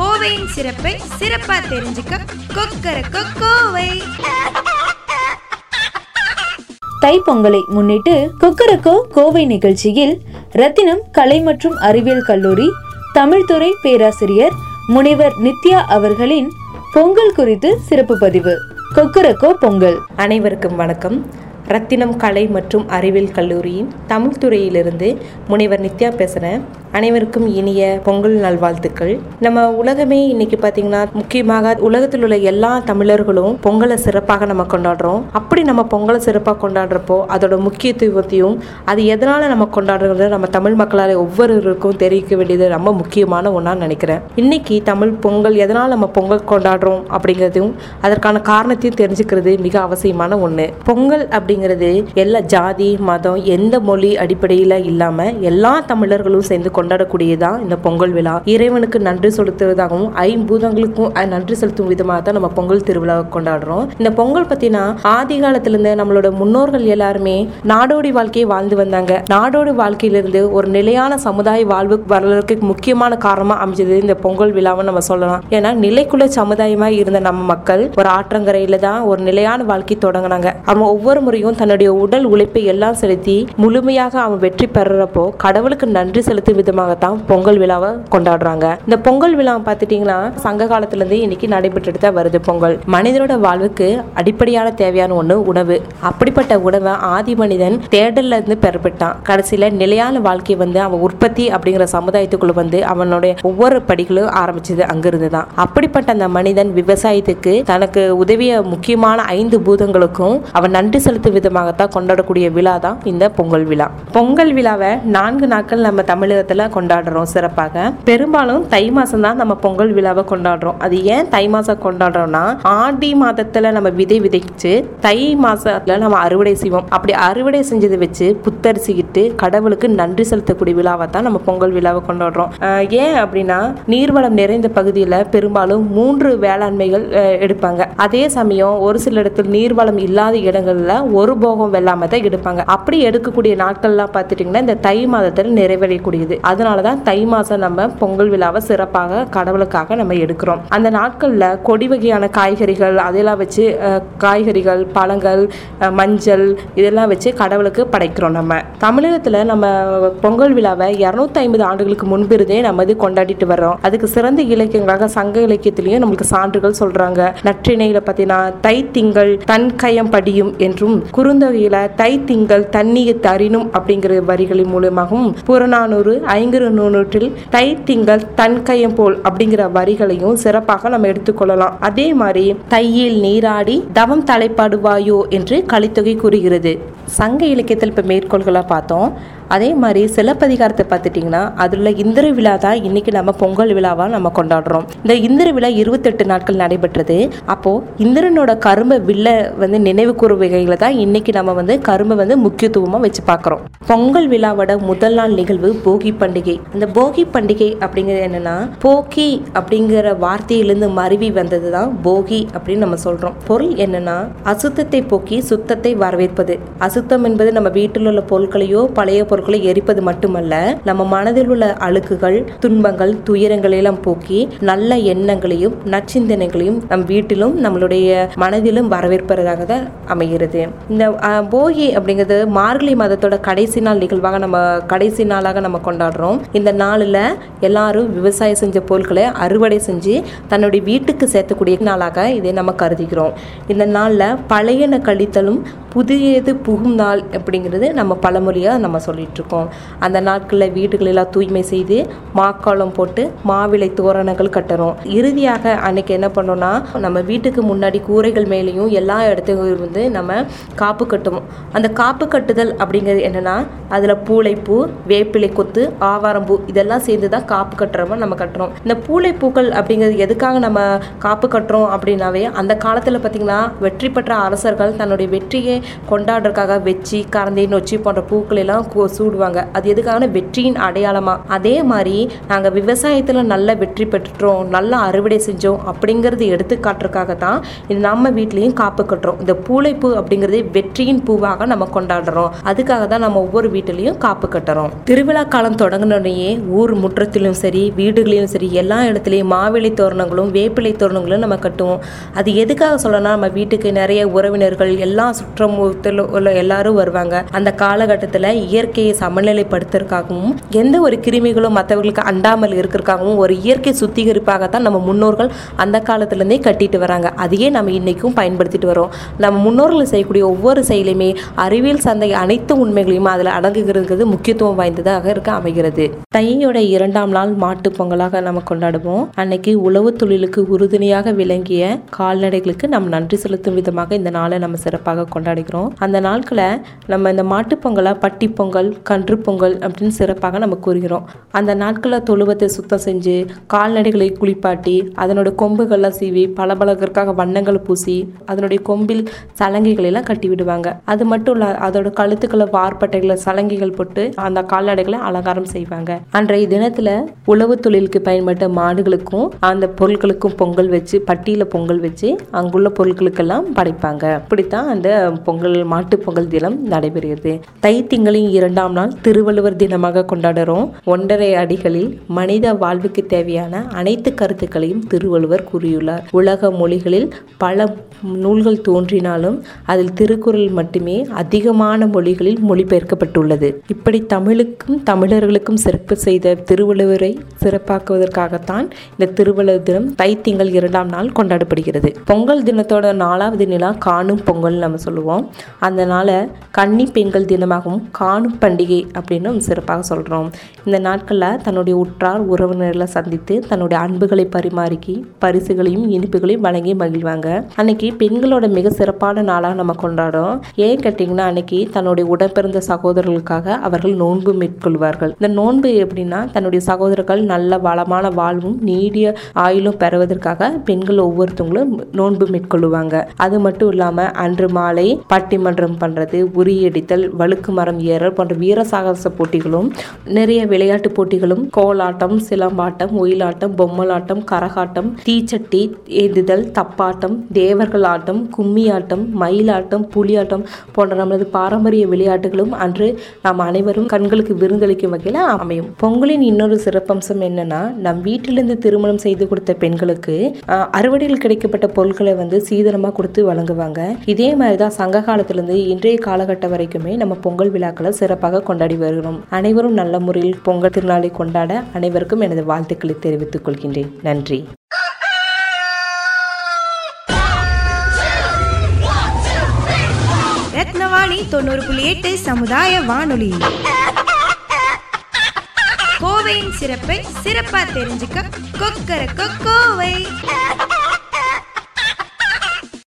கோவையின் சிறப்பை சிறப்பா தெரிஞ்சுக்க கொக்கர கோவை. தைப்பொங்கலை முன்னிட்டு கொக்கரக்கோ கோவை நிகழ்ச்சியில் ரத்தினம் கலை மற்றும் அறிவியல் கல்லூரி தமிழ்துறை பேராசிரியர் முனைவர் நித்யா அவர்களின் பொங்கல் குறித்து சிறப்பு பதிவு. கொக்கரக்கோ பொங்கல். அனைவருக்கும் வணக்கம். ரத்தினம் கலை மற்றும் அறிவியல் கல்லூரியின் தமிழ் துறையிலிருந்து முனைவர் நித்யா பேசுகிறேன் அனைவருக்கும் இனிய பொங்கல் நல்வாழ்த்துக்கள். நம்ம உலகமே இன்னைக்கு பார்த்தீங்கன்னா முக்கியமாக உலகத்தில் உள்ள எல்லா தமிழர்களும் பொங்கலை சிறப்பாக நம்ம கொண்டாடுறோம். அப்படி நம்ம பொங்கலை சிறப்பாக கொண்டாடுறப்போ அதோட முக்கியத்துவத்தையும் அது எதனால் நம்ம கொண்டாடுறது நம்ம தமிழ் மக்களால் ஒவ்வொருவருக்கும் தெரிவிக்க வேண்டியது ரொம்ப முக்கியமான ஒன்றா நினைக்கிறேன். இன்னைக்கு தமிழ் பொங்கல் எதனால் நம்ம பொங்கல் கொண்டாடுறோம் அப்படிங்கிறதையும் அதற்கான காரணத்தையும் தெரிஞ்சுக்கிறது மிக அவசியமான ஒன்று பொங்கல் அப்படிங்கிறது எல்லா ஜாதி மதம் எந்த மொழி அடிப்படையில் இல்லாமல் எல்லா தமிழர்களும் சேர்ந்து கொண்டாடக்கூடியதான் இந்த பொங்கல் விழா? இறைவனுக்கு நன்றி செலுத்துவதாகவும் ஐம்பூதங்களுக்கும் நன்றி செலுத்தும் விதமாக தான் நம்ம பொங்கல் திருவிழாவை கொண்டாடுறோம். இந்த பொங்கல் பற்றினா ஆதி காலத்திலிருந்து நம்மளோட முன்னோர்கள் எல்லாருமே நாடோடி வாழ்க்கையை வாழ்ந்து வந்தாங்க. நாடோடி வாழ்க்கையிலிருந்து ஒரு நிலையான சமுதாய வாழ்வு வரலுக்கு முக்கியமான காரணமா அமைஞ்சது இந்த பொங்கல் விழாவை நம்ம சொல்லலாம். ஏன்னா நிலைக்குள்ள சமுதாயமா இருந்த நம்ம மக்கள் ஒரு ஆற்றங்கரையில தான் ஒரு நிலையான வாழ்க்கை தொடங்கினாங்க. அவன் ஒவ்வொரு முறையும் தன்னுடைய உடல் உழைப்பை எல்லாம் செலுத்தி முழுமையாக அவன் வெற்றி பெறப்போ கடவுளுக்கு நன்றி செலுத்தும் விதமாகத்தான் பொங்கல் விழாவை கொண்டாடுறாங்க. இந்த பொங்கல் விழா பார்த்துட்டீங்கன்னா சங்க காலத்துல இருந்து இன்னைக்கு நடைபெற்றுட்டு தான் வருது பொங்கல். மனிதனோட வாழ்வுக்கு அடிப்படையான தேவையான ஒன்று உணவு. அப்படிப்பட்ட உணவை ஆதி மனிதன் தேடல்ல இருந்து பெறப்பட்டான். கடைசியில நிலையான வாழ்க்கை வந்து அவன் உற்பத்தி அப்படிங்கிற சமுதாயத்துக்குள்ள வந்து அவனுடைய ஒவ்வொரு படிகளும் ஆரம்பிச்சது அங்கிருந்து தான். அப்படிப்பட்ட அந்த மனிதன் விவசாயத்துக்கு தனக்கு உதவிய முக்கியமான ஐந்து பூதங்களுக்கும் அவன் நன்றி செலுத்தும் விதமாகத்தான் கொண்டாடக்கூடிய விழா தான் இந்த பொங்கல் விழா. பொங்கல் விழாவை நான்கு நாட்கள் நம்ம தமிழகத்தில் கொண்டாடுறோம் சிறப்பாக. பெரும்பாலும் தை மாசம் தான் நம்ம பொங்கல் விழாவை கொண்டாடுறோம். அது ஏன் தை மாசம் கொண்டாடுறோம்னா ஆடி மாதத்துல நம்ம விதை விதைச்சு தை மாசத்துல நம்ம அறுவடை செய்வோம். அப்படி அறுவடை செஞ்சதை வச்சு புத்தரிசிக்கிட்டு கடவுளுக்கு நன்றி செலுத்தக்கூடிய விழாவை தான் நம்ம பொங்கல் விழாவை கொண்டாடுறோம். ஏன் அப்படின்னா நீர்வளம் நிறைந்த பகுதியில் பெரும்பாலும் மூன்று வேளாண்மைகள் எடுப்பாங்க. அதே சமயம் ஒரு சில இடத்துல நீர்வளம் இல்லாத இடங்கள்ல ஒரு போகம் வெள்ளாமை தான் எடுப்பாங்க. அப்படி எடுக்கக்கூடிய நாட்கள்லாம் பார்த்துட்டிங்கன்னா இந்த தை மாதத்தில் நிறைவடையக்கூடியது. அதனால தான் தை மாதம் நம்ம பொங்கல் விழாவை சிறப்பாக கடவுளுக்காக நம்ம எடுக்கிறோம். அந்த நாட்களில் கொடி வகையான காய்கறிகள் அதெல்லாம் வச்சு காய்கறிகள் பழங்கள் மஞ்சள் இதெல்லாம் வச்சு கடவுளுக்கு படைக்கிறோம் நம்ம. தமிழகத்தில் நம்ம பொங்கல் விழாவை இரநூத்தி ஐம்பது ஆண்டுகளுக்கு முன்பிருந்தே நம்ம இது கொண்டாடிட்டு வர்றோம். அதுக்கு சிறந்த இலக்கியங்களாக சங்க இலக்கியத்திலையும் நம்மளுக்கு சான்றுகள் சொல்றாங்க. நற்றிணையில பார்த்தீங்கன்னா தை திங்கள் தன் கயம் படியும் என்றும் குறுந்தொகையில தை திங்கள் தண்ணியை தரினும் அப்படிங்கிற வரிகளின் மூலமாகவும் புறநானூறு ஐங்குறு நூற்றில் தை திங்கள் தன் கையம் போல் அப்படிங்கிற வரிகளையும் சிறப்பாக நம்ம எடுத்துக்கொள்ளலாம் அதே மாதிரி தையில் நீராடி தவம் தலைப்பாடுவாயோ என்று கலித்தொகை கூறுகிறது. சங்க இலக்கியத்தில் இப்போ மேற்கோள்களை பார்த்தோம். அதே மாதிரி சிலப்பதிகாரத்தை பார்த்துட்டிங்கன்னா அதில் இந்திர விழா தான் இன்றைக்கி நம்ம பொங்கல் விழாவாக நம்ம கொண்டாடுறோம். இந்த இந்திர விழா இருபத்தெட்டு நாட்கள் நடைபெற்றது. அப்போது இந்திரனோட கரும்பு வில்ல வந்து நினைவு கூறும் வகையில் தான் இன்றைக்கி நம்ம வந்து கரும்பை வந்து முக்கியத்துவமாக வச்சு பார்க்குறோம். பொங்கல் விழாவோட முதல் நாள் நிகழ்வு போகி பண்டிகை. அந்த போகி பண்டிகை அப்படிங்கிறது என்னென்னா போக்கி அப்படிங்கிற வார்த்தையிலிருந்து மருவி வந்தது தான் போகி அப்படின்னு நம்ம சொல்கிறோம் பொருள் என்னென்னா அசுத்தத்தை போக்கி சுத்தத்தை வரவேற்பது. அசுத்தம் என்பது நம்ம வீட்டில் உள்ள பொருட்களையோ பழைய பொருட்கள் பொருட்களை எரிப்பது மட்டுமல்ல நம்ம மனதில் உள்ள அழுக்குகள் துன்பங்கள் துயரங்களை எல்லாம் போக்கி நல்ல எண்ணங்களையும் நச்சிந்தனைகளையும் நம் வீட்டிலும் நம்மளுடைய மனதிலும் வரவேற்பதாக தான் அமைகிறது. இந்த போகி அப்படிங்கிறது மார்கழி மாதத்தோட கடைசி நாள் நிகழ்வாக நம்ம கடைசி நாளாக நம்ம கொண்டாடுறோம். இந்த நாளில் எல்லாரும் விவசாயம் செஞ்ச பொருட்களை அறுவடை செஞ்சு தன்னுடைய வீட்டுக்கு சேர்த்தக்கூடிய நாளாக இதை நம்ம கருதுகிறோம். இந்த நாளில் பழையன கழித்தலும் புதியது புகும் நாள் அப்படிங்கிறது நம்ம பழமொழியாக நம்ம சொல்லிகிட்ருக்கோம் இருக்கோம் அந்த நாட்களில் வீடுகளெல்லாம் தூய்மை செய்து மாக்காலம் போட்டு மாவிளை தோரணங்கள் கட்டுறோம் இறுதியாக அன்னைக்கு என்ன பண்ணோன்னா நம்ம வீட்டுக்கு முன்னாடி கூரைகள் மேலேயும் எல்லா இடத்துலையும் வந்து நம்ம காப்பு கட்டுவோம். அந்த காப்பு கட்டுதல் அப்படிங்கிறது என்னென்னா அதில் பூளைப்பூ வேப்பிலை கொத்து ஆவாரம்பூ இதெல்லாம் சேர்ந்து தான் காப்பு கட்டுறவங்க நம்ம கட்டுறோம். இந்த பூளைப்பூக்கள் அப்படிங்கிறது எதுக்காக நம்ம காப்பு கட்டுறோம் அப்படின்னாவே அந்த காலத்தில் பார்த்திங்கன்னா வெற்றி பெற்ற அரசர்கள் தன்னுடைய வெற்றியை கொண்டாடுறதுக்காக வெச்சி கரந்தை நொச்சி போன்ற பூக்கள் எல்லாம் சூடுவாங்க. அது எதுக்காக வெற்றியின் அடையாளமாக அதே மாதிரி நாங்கள் விவசாயத்தில் நல்ல வெற்றி பெற்றுட்டோம் நல்ல அறுவடை செஞ்சோம் அப்படிங்கிறது எடுத்துக்காட்டுறதுக்காக தான் இது நம்ம வீட்லேயும் காப்பு கட்டுறோம். இந்த பூளைப்பூ அப்படிங்கிறது வெற்றியின் பூவாக நம்ம கொண்டாடுறோம். அதுக்காக தான் நம்ம ஒவ்வொரு வீட்டிலையும் காப்பு கட்டுறோம். திருவிழா காலம் தொடங்கினோடனே ஊர் முற்றத்திலும் சரி வீடுகளிலும் சரி எல்லா இடத்துலையும் மாவிளை தோரணங்களும் வேப்பிலை தோரணங்களும் நம்ம கட்டுவோம். அது எதுக்காக சொல்லணும்னா நம்ம வீட்டுக்கு நிறைய உறவினர்கள் எல்லா சுற்றமுத்தில் உள்ள எல்லாரும் வருவாங்க. அந்த காலகட்டத்தில் இயற்கையை சமநிலைப்படுத்துறதுக்காகவும் எந்த ஒரு கிருமிகளும் மற்றவர்களுக்கு அண்டாமல் இருக்கிறதுக்காகவும் ஒரு இயற்கை சுத்திகரிப்பாகத்தான் நம்ம முன்னோர்கள் அந்த காலத்துலேருந்தே கட்டிட்டு வராங்க. அதையே நம்ம இன்றைக்கும் பயன்படுத்திட்டு வரோம். நம்ம முன்னோர்கள் செய்யக்கூடிய ஒவ்வொரு செயலையுமே அறிவியல் சந்தை அனைத்து உண்மைகளையும் அதில் அடங்குகிறது முக்கியத்துவம் வாய்ந்ததாக இருக்க அமைகிறது. தையோட இரண்டாம் நாள் மாட்டுப் பொங்கலாக நம்ம கொண்டாடுவோம். அன்னைக்கு உழவு தொழிலுக்கு உறுதுணையாக விளங்கிய கால்நடைகளுக்கு நம் நன்றி செலுத்தும் விதமாக இந்த நாளை நம்ம சிறப்பாக கொண்டாடுகிறோம் அந்த நாட்களை நம்ம இந்த மாட்டுப்பொங்கலை பட்டி பொங்கல் கன்று பொங்கல் அப்படின்னு சிறப்பாக நம்ம கூறுகிறோம். அந்த நாட்களில் தொழுவத்தை சுத்தம் செஞ்சு கால்நடைகளை குளிப்பாட்டி அதனோட கொம்புகள்லாம் சீவி பளபளக்கிறதுக்காக வண்ணங்கள் பூசி அதனுடைய கொம்பில் சலங்கைகளெல்லாம் கட்டி விடுவாங்க. அது மட்டும் இல்ல அதோட கழுத்துக்களை வார்பட்டைகளை சலங்கைகள் போட்டு அந்த கால்நடைகளை அலங்காரம் செய்வாங்க. அன்றைய தினத்துல உழவு தொழிலுக்கு பயன்பட்ட மாடுகளுக்கும் அந்த பொருட்களுக்கும் பொங்கல் வச்சு பட்டியில பொங்கல் வச்சு அங்குள்ள பொருட்களுக்கெல்லாம் படைப்பாங்க. இப்படித்தான் அந்த பொங்கல் மாட்டு பொங்கல் தினம் நடைபெறுகிறது. தை திங்களின் இரண்டாம் நாள் திருவள்ளுவர் தினமாக கொண்டாடுறோம். ஒன்றரை அடிகளில் மனித வாழ்வுக்கு தேவையான அனைத்து கருத்துக்களையும் திருவள்ளுவர் கூறியுள்ளார். உலக மொழிகளில் பல நூல்கள் தோன்றினாலும் அதில் திருக்குறள் மட்டுமே அதிகமான மொழிகளில் மொழிபெயர்க்கப்பட்டுள்ளது. இப்படி தமிழுக்கும் தமிழர்களுக்கும் சிறப்பு செய்த திருவள்ளுவரை சிறப்பாக்குவதற்காகத்தான் இந்த திருவள்ளுவர் தினம் தை திங்கள் இரண்டாம் நாள் கொண்டாடப்படுகிறது. பொங்கல் தினத்தோட நாலாவது நிலா காணும் பொங்கல் நம்ம சொல்லுவோம். அந்த நாளை கன்னி பெண்கள் தினமாகவும் காணும் பண்டிகை அப்படின்னு சிறப்பாக சொல்கிறோம் இந்த நாட்களில் தன்னுடைய உற்றார் உறவினர்களை சந்தித்து தன்னுடைய அன்புகளை பரிமாறிக்கி பரிசுகளையும் இனிப்புகளையும் வழங்கி மகிழ்வாங்க. அன்னைக்கு பெண்களோட மிக சிறப்பான நாளாக நம்ம கொண்டாடுறோம். ஏன் கேட்டிங்கன்னா அன்னைக்கு தன்னுடைய உடன்பிறந்த சகோதரர்களுக்காக அவர்கள் நோன்பு மேற்கொள்வார்கள். இந்த நோன்பு எப்படின்னா தன்னுடைய சகோதரர்கள் நல்ல வளமான வாழ்வும் நீடிய ஆயுளும் பெறுவதற்காக பெண்கள் ஒவ்வொருத்தவங்களும் நோன்பு மேற்கொள்ளுவாங்க. அது மட்டும் இல்லாமல் அன்று மாலை பட்டிமன்றம் பண்ணுறது உரியடித்தல் வழுக்கு மரம் ஏறல் போன்ற வீர சாகச போட்டிகளும் நிறைய விளையாட்டு போட்டிகளும் கோலாட்டம் சிலம்பாட்டம் ஒயிலாட்டம் பொம்மலாட்டம் கரகாட்டம் தீச்சட்டி ஏந்துதல் தப்பாட்டம் தேவர்கள் ஆட்டம் கும்மி ஆட்டம் மயிலாட்டம் புலியாட்டம் போன்ற நமது பாரம்பரிய விளையாட்டுகளும் அன்று நாம் அனைவரும் கண்களுக்கு விருந்தளிக்கும் வகையில் அமையும். பொங்கலின் இன்னொரு சிறப்பம்சம் என்னன்னா நம் வீட்டிலிருந்து திருமணம் செய்து கொடுத்த பெண்களுக்கு அறுவடையில் கிடைக்கப்பட்ட பொருட்களை வந்து சீதனமாக கொடுத்து வழங்குவாங்க. இதே மாதிரி தான் சங்க காலத்திலிருந்து இன்றைய காலகட்டம் வரைக்குமே நம்ம பொங்கல் விழாக்களை சிறப்பாக கொண்டாடி வருகிறோம். அனைவரும் நல்ல முறையில் பொங்கல் திருநாளை கொண்டாட அனைவருக்கும் எனது வாழ்த்துக்களை தெரிவித்துக் கொள்கின்றேன். நன்றி. ரத்னவாணி தொண்ணூறு புள்ளி எட்டு சமுதாய வானொலி. கோவையின் சிறப்பை சிறப்பா தெரிஞ்சுக்க கொக்கர கோவை